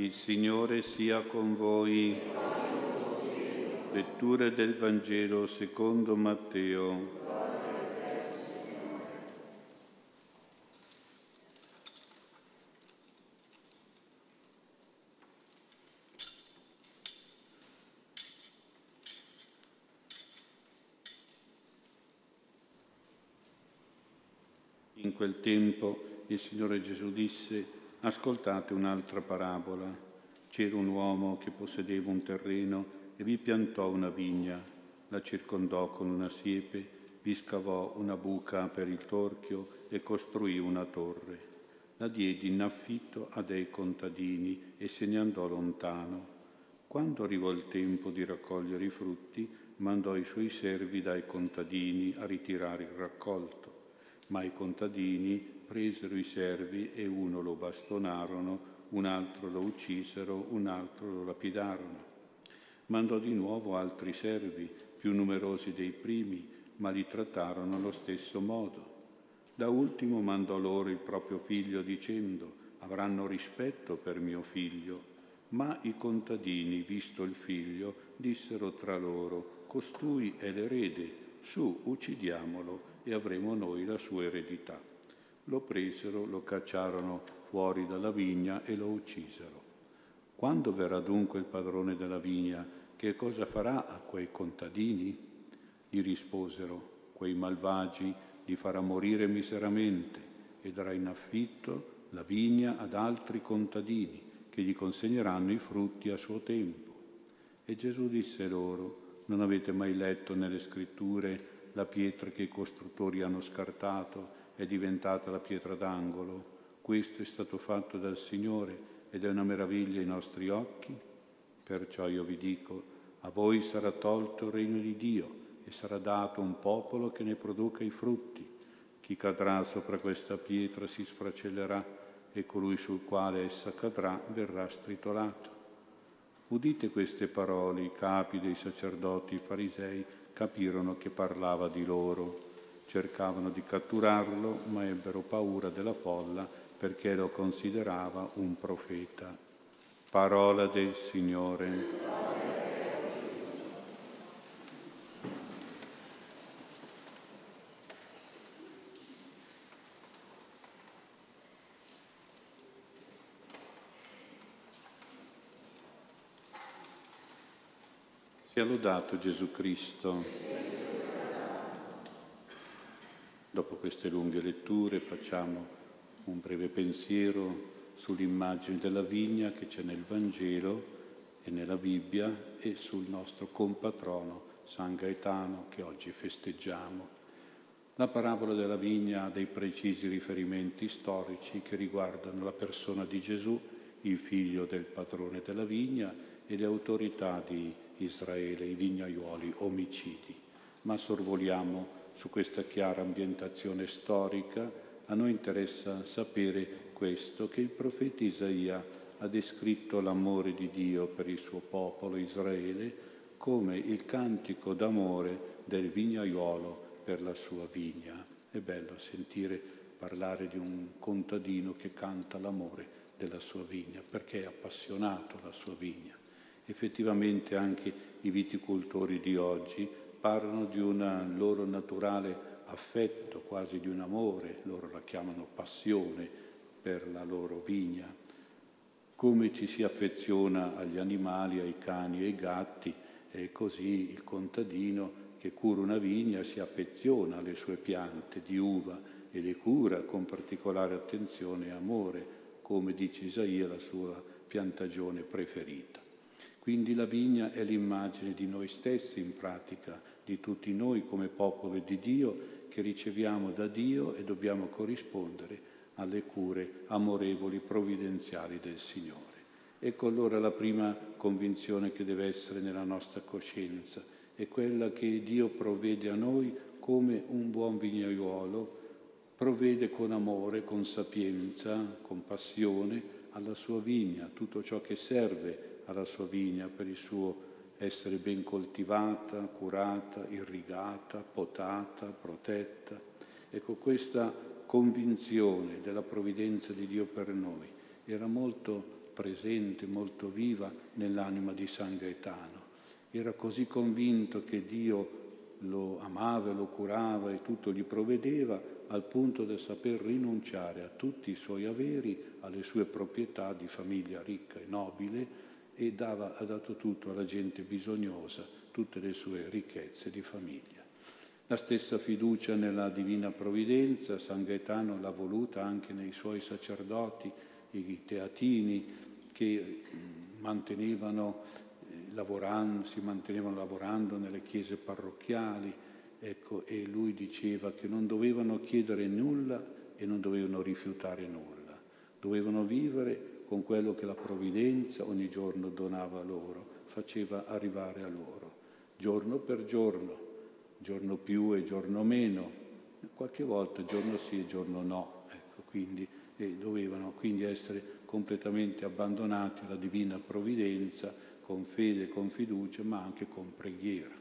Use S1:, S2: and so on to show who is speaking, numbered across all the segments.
S1: Il Signore sia con voi. Lettura del Vangelo secondo Matteo. In quel tempo il Signore Gesù disse Ascoltate un'altra parabola. C'era un uomo che possedeva un terreno e vi piantò una vigna, la circondò con una siepe, vi scavò una buca per il torchio e costruì una torre. La diedi in affitto a dei contadini e se ne andò lontano. Quando arrivò il tempo di raccogliere i frutti, mandò i suoi servi dai contadini a ritirare il raccolto. Ma i contadini presero i servi e uno lo bastonarono, un altro lo uccisero, un altro lo lapidarono. Mandò di nuovo altri servi, più numerosi dei primi, ma li trattarono allo stesso modo. Da ultimo mandò loro il proprio figlio dicendo, avranno rispetto per mio figlio. Ma i contadini, visto il figlio, dissero tra loro, costui è l'erede, su, uccidiamolo e avremo noi la sua eredità lo presero, lo cacciarono fuori dalla vigna e lo uccisero. Quando verrà dunque il padrone della vigna, che cosa farà a quei contadini? Gli risposero, quei malvagi li farà morire miseramente e darà in affitto la vigna ad altri contadini che gli consegneranno i frutti a suo tempo. E Gesù disse loro, non avete mai letto nelle scritture la pietra che i costruttori hanno scartato è diventata la pietra d'angolo. Questo è stato fatto dal Signore ed è una meraviglia ai nostri occhi. Perciò io vi dico, a voi sarà tolto il regno di Dio e sarà dato un popolo che ne produca i frutti. Chi cadrà sopra questa pietra si sfracellerà e colui sul quale essa cadrà verrà stritolato. Udite queste parole, i capi dei sacerdoti, i farisei, capirono che parlava di loro cercavano di catturarlo, ma ebbero paura della folla perché lo considerava un profeta. Parola del Signore. Sia lodato Gesù Cristo. Dopo queste lunghe letture facciamo un breve pensiero sull'immagine della vigna che c'è nel Vangelo e nella Bibbia e sul nostro compatrono San Gaetano che oggi festeggiamo. La parabola della vigna ha dei precisi riferimenti storici che riguardano la persona di Gesù, il figlio del padrone della vigna e le autorità di Israele, i vignaiuoli omicidi. Ma sorvoliamo su questa chiara ambientazione storica, a noi interessa sapere questo, che il profeta Isaia ha descritto l'amore di Dio per il suo popolo Israele come il cantico d'amore del vignaiuolo per la sua vigna. È bello sentire parlare di un contadino che canta l'amore della sua vigna, perché è appassionato alla sua vigna. Effettivamente anche i viticoltori di oggi parlano di un loro naturale affetto, quasi di un amore, loro la chiamano passione per la loro vigna. Come ci si affeziona agli animali, ai cani e ai gatti, e così il contadino che cura una vigna si affeziona alle sue piante di uva e le cura con particolare attenzione e amore, come dice Isaia la sua piantagione preferita. Quindi la vigna è l'immagine di noi stessi in pratica, di tutti noi come popolo di Dio che riceviamo da Dio e dobbiamo corrispondere alle cure amorevoli, provvidenziali del Signore. Ecco allora la prima convinzione che deve essere nella nostra coscienza, è quella che Dio provvede a noi come un buon vignaiuolo, provvede con amore, con sapienza, con passione alla sua vigna, tutto ciò che serve alla sua vigna per il suo essere ben coltivata, curata, irrigata, potata, protetta. Ecco, questa convinzione della provvidenza di Dio per noi era molto presente, molto viva nell'anima di San Gaetano. Era così convinto che Dio lo amava, lo curava e tutto gli provvedeva al punto da saper rinunciare a tutti i suoi averi, alle sue proprietà di famiglia ricca e nobile e dava, ha dato tutto alla gente bisognosa, tutte le sue ricchezze di famiglia. La stessa fiducia nella divina provvidenza, San Gaetano l'ha voluta anche nei suoi sacerdoti, i teatini, che mantenevano eh, lavorando, si mantenevano lavorando nelle chiese parrocchiali, ecco, e lui diceva che non dovevano chiedere nulla e non dovevano rifiutare nulla, dovevano vivere con quello che la provvidenza ogni giorno donava loro, faceva arrivare a loro, giorno per giorno, giorno più e giorno meno, qualche volta giorno sì e giorno no, ecco, quindi e dovevano quindi essere completamente abbandonati alla divina provvidenza con fede, con fiducia, ma anche con preghiera.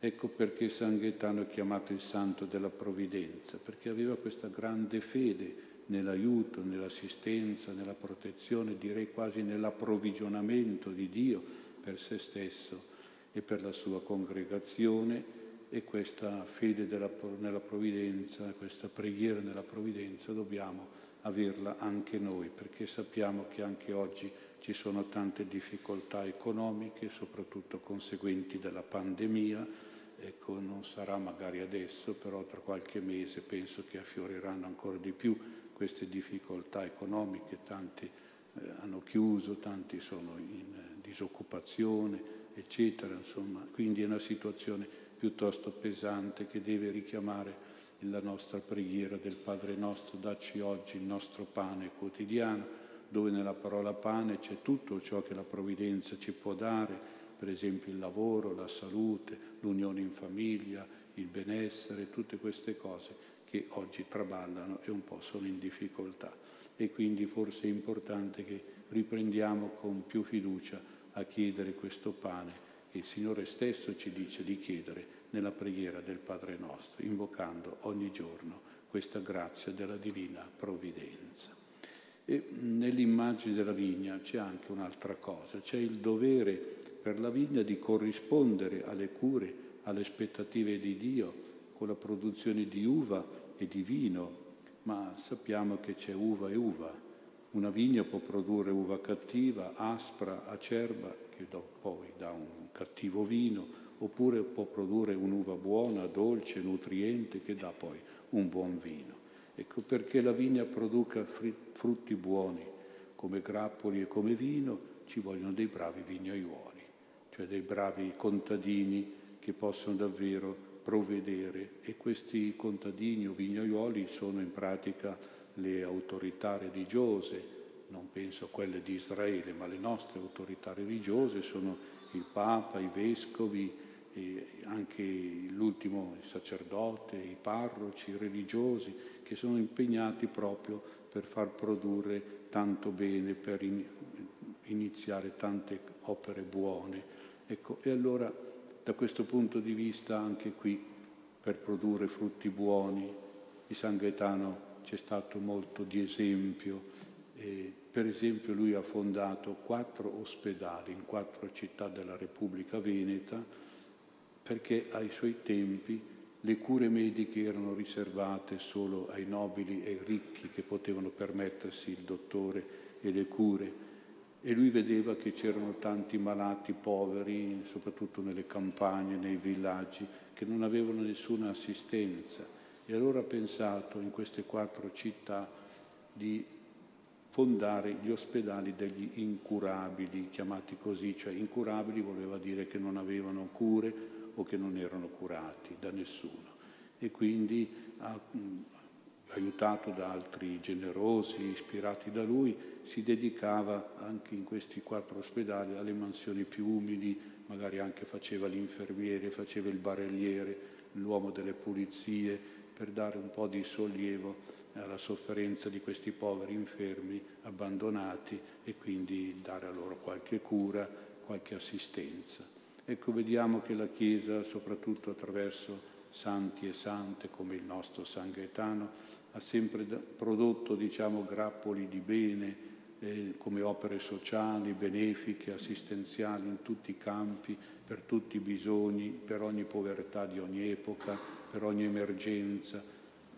S1: Ecco perché San Gaetano è chiamato il santo della provvidenza, perché aveva questa grande fede nell'aiuto, nell'assistenza, nella protezione, direi quasi nell'approvvigionamento di Dio per se stesso e per la sua congregazione e questa fede della, nella provvidenza, questa preghiera nella provvidenza dobbiamo averla anche noi, perché sappiamo che anche oggi ci sono tante difficoltà economiche, soprattutto conseguenti dalla pandemia. Ecco, non sarà magari adesso, però tra qualche mese penso che affioriranno ancora di più queste difficoltà economiche, tanti eh, hanno chiuso, tanti sono in eh, disoccupazione, eccetera. Insomma, quindi è una situazione piuttosto pesante che deve richiamare la nostra preghiera del Padre nostro, dacci oggi il nostro pane quotidiano, dove nella parola pane c'è tutto ciò che la provvidenza ci può dare, per esempio il lavoro, la salute, l'unione in famiglia, il benessere, tutte queste cose che oggi traballano e un po' sono in difficoltà. E quindi forse è importante che riprendiamo con più fiducia a chiedere questo pane che il Signore stesso ci dice di chiedere nella preghiera del Padre nostro, invocando ogni giorno questa grazia della divina provvidenza. E nell'immagine della vigna c'è anche un'altra cosa, c'è il dovere per la vigna di corrispondere alle cure, alle aspettative di Dio con la produzione di uva e di vino, ma sappiamo che c'è uva e uva. Una vigna può produrre uva cattiva, aspra, acerba, che poi dà un cattivo vino, oppure può produrre un'uva buona, dolce, nutriente, che dà poi un buon vino. Ecco perché la vigna produca frutti buoni, come grappoli e come vino, ci vogliono dei bravi vignaiuoli, cioè dei bravi contadini che possono davvero provvedere e questi contadini o vignaiuoli sono in pratica le autorità religiose, non penso a quelle di Israele, ma le nostre autorità religiose sono il Papa, i vescovi, anche l'ultimo sacerdote, i parroci, i religiosi, che sono impegnati proprio per far produrre tanto bene, per iniziare tante opere buone. Ecco, e allora da questo punto di vista anche qui per produrre frutti buoni di San Gaetano c'è stato molto di esempio. E, per esempio lui ha fondato quattro ospedali in quattro città della Repubblica Veneta perché ai suoi tempi le cure mediche erano riservate solo ai nobili e ricchi che potevano permettersi il dottore e le cure e lui vedeva che c'erano tanti malati poveri, soprattutto nelle campagne, nei villaggi, che non avevano nessuna assistenza. E allora ha pensato in queste quattro città di fondare gli ospedali degli incurabili, chiamati così, cioè incurabili voleva dire che non avevano cure o che non erano curati da nessuno. E quindi ha aiutato da altri generosi, ispirati da lui, si dedicava anche in questi quattro ospedali alle mansioni più umili, magari anche faceva l'infermiere, faceva il barelliere, l'uomo delle pulizie, per dare un po' di sollievo alla sofferenza di questi poveri infermi abbandonati e quindi dare a loro qualche cura, qualche assistenza. Ecco, vediamo che la Chiesa, soprattutto attraverso santi e sante come il nostro San Gaetano, ha sempre prodotto diciamo, grappoli di bene, eh, come opere sociali, benefiche, assistenziali in tutti i campi, per tutti i bisogni, per ogni povertà di ogni epoca, per ogni emergenza,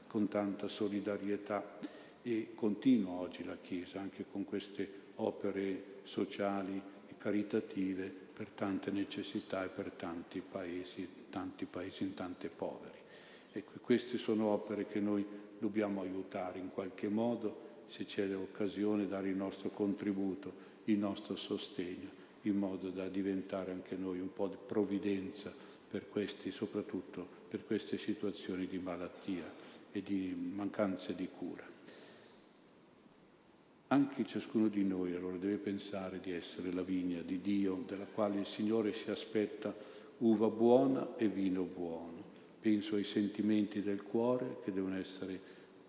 S1: con tanta solidarietà. E continua oggi la Chiesa anche con queste opere sociali caritative per tante necessità e per tanti paesi, tanti paesi in tante poveri. Ecco, queste sono opere che noi dobbiamo aiutare in qualche modo se c'è l'occasione, dare il nostro contributo, il nostro sostegno, in modo da diventare anche noi un po' di provvidenza per questi, soprattutto per queste situazioni di malattia e di mancanza di cura. Anche ciascuno di noi allora deve pensare di essere la vigna di Dio, della quale il Signore si aspetta uva buona e vino buono. Penso ai sentimenti del cuore che devono essere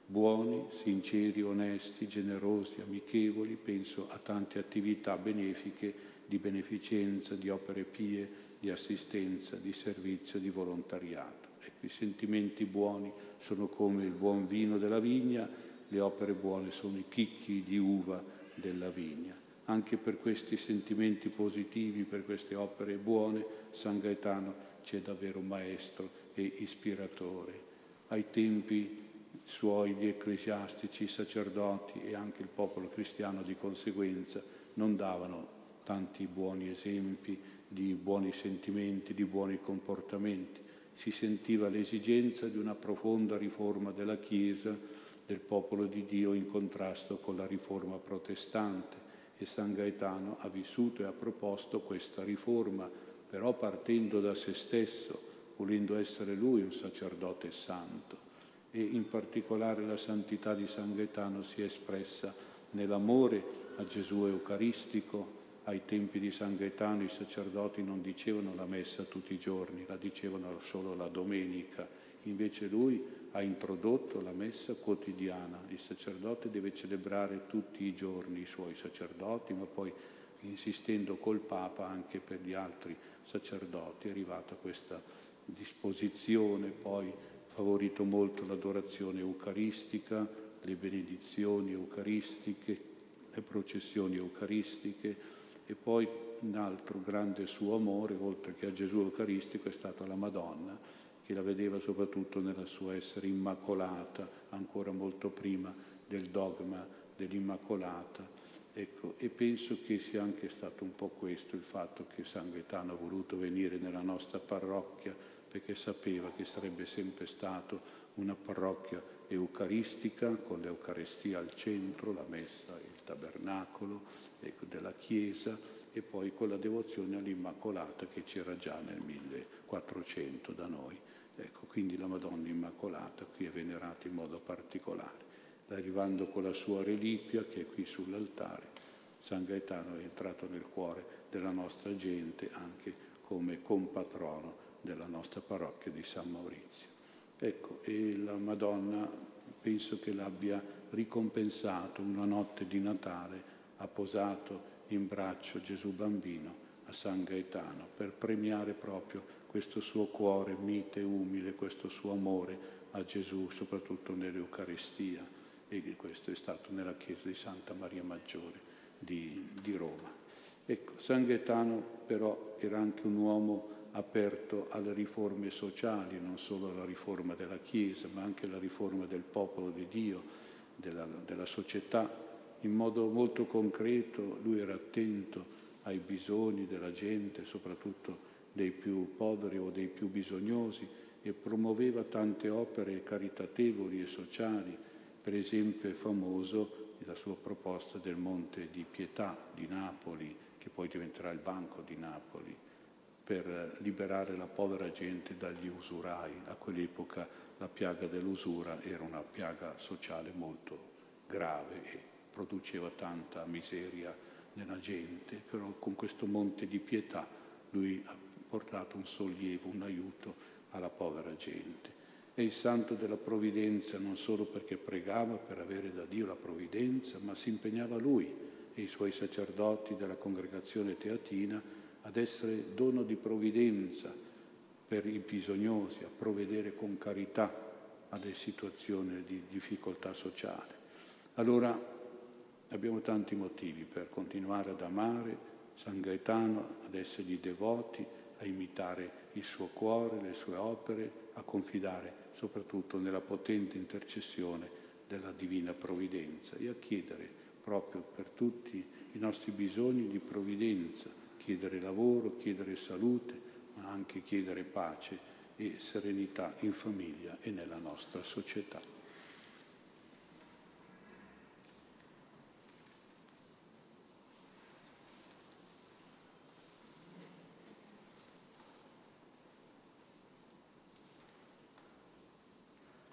S1: buoni, sinceri, onesti, generosi, amichevoli, penso a tante attività benefiche di beneficenza, di opere pie, di assistenza, di servizio, di volontariato. Ecco, i sentimenti buoni sono come il buon vino della vigna, le opere buone sono i chicchi di uva della vigna. Anche per questi sentimenti positivi, per queste opere buone, San Gaetano c'è davvero maestro e ispiratore. Ai tempi suoi gli ecclesiastici, i sacerdoti e anche il popolo cristiano di conseguenza non davano tanti buoni esempi di buoni sentimenti, di buoni comportamenti. Si sentiva l'esigenza di una profonda riforma della Chiesa, del popolo di Dio in contrasto con la riforma protestante e San Gaetano ha vissuto e ha proposto questa riforma, però partendo da se stesso, volendo essere lui un sacerdote santo e in particolare la santità di San Gaetano si è espressa nell'amore a Gesù Eucaristico. Ai tempi di San Gaetano i sacerdoti non dicevano la messa tutti i giorni, la dicevano solo la domenica. Invece lui ha introdotto la messa quotidiana. Il sacerdote deve celebrare tutti i giorni i suoi sacerdoti, ma poi insistendo col Papa anche per gli altri sacerdoti è arrivata questa disposizione poi favorito molto l'adorazione eucaristica, le benedizioni eucaristiche, le processioni eucaristiche e poi un altro grande suo amore, oltre che a Gesù Eucaristico, è stata la Madonna, che la vedeva soprattutto nella sua essere immacolata, ancora molto prima del dogma dell'Immacolata. Ecco, e penso che sia anche stato un po' questo il fatto che San Gaetano ha voluto venire nella nostra parrocchia perché sapeva che sarebbe sempre stato una parrocchia eucaristica con l'Eucaristia al centro, la messa, il tabernacolo ecco, della Chiesa e poi con la devozione all'Immacolata che c'era già nel 1400 da noi. Ecco, quindi la Madonna Immacolata qui è venerata in modo particolare. Arrivando con la sua reliquia che è qui sull'altare, San Gaetano è entrato nel cuore della nostra gente anche come compatrono della nostra parrocchia di San Maurizio. Ecco, e la Madonna penso che l'abbia ricompensato una notte di Natale, ha posato in braccio Gesù bambino a San Gaetano per premiare proprio questo suo cuore mite e umile, questo suo amore a Gesù, soprattutto nell'Eucaristia. E questo è stato nella chiesa di Santa Maria Maggiore di, di Roma. Ecco, San Gaetano però era anche un uomo aperto alle riforme sociali, non solo alla riforma della Chiesa, ma anche alla riforma del popolo di Dio, della, della società. In modo molto concreto lui era attento ai bisogni della gente, soprattutto dei più poveri o dei più bisognosi, e promuoveva tante opere caritatevoli e sociali. Per esempio è famoso la sua proposta del Monte di Pietà di Napoli, che poi diventerà il Banco di Napoli, per liberare la povera gente dagli usurai. A quell'epoca la piaga dell'usura era una piaga sociale molto grave e produceva tanta miseria nella gente, però con questo monte di pietà lui portato un sollievo, un aiuto alla povera gente. È il santo della provvidenza non solo perché pregava per avere da Dio la provvidenza, ma si impegnava lui e i suoi sacerdoti della congregazione teatina ad essere dono di provvidenza per i bisognosi, a provvedere con carità alle situazioni di difficoltà sociale. Allora abbiamo tanti motivi per continuare ad amare San Gaetano, ad essergli devoti, a imitare il suo cuore, le sue opere, a confidare soprattutto nella potente intercessione della Divina Provvidenza e a chiedere proprio per tutti i nostri bisogni di provvidenza, chiedere lavoro, chiedere salute, ma anche chiedere pace e serenità in famiglia e nella nostra società.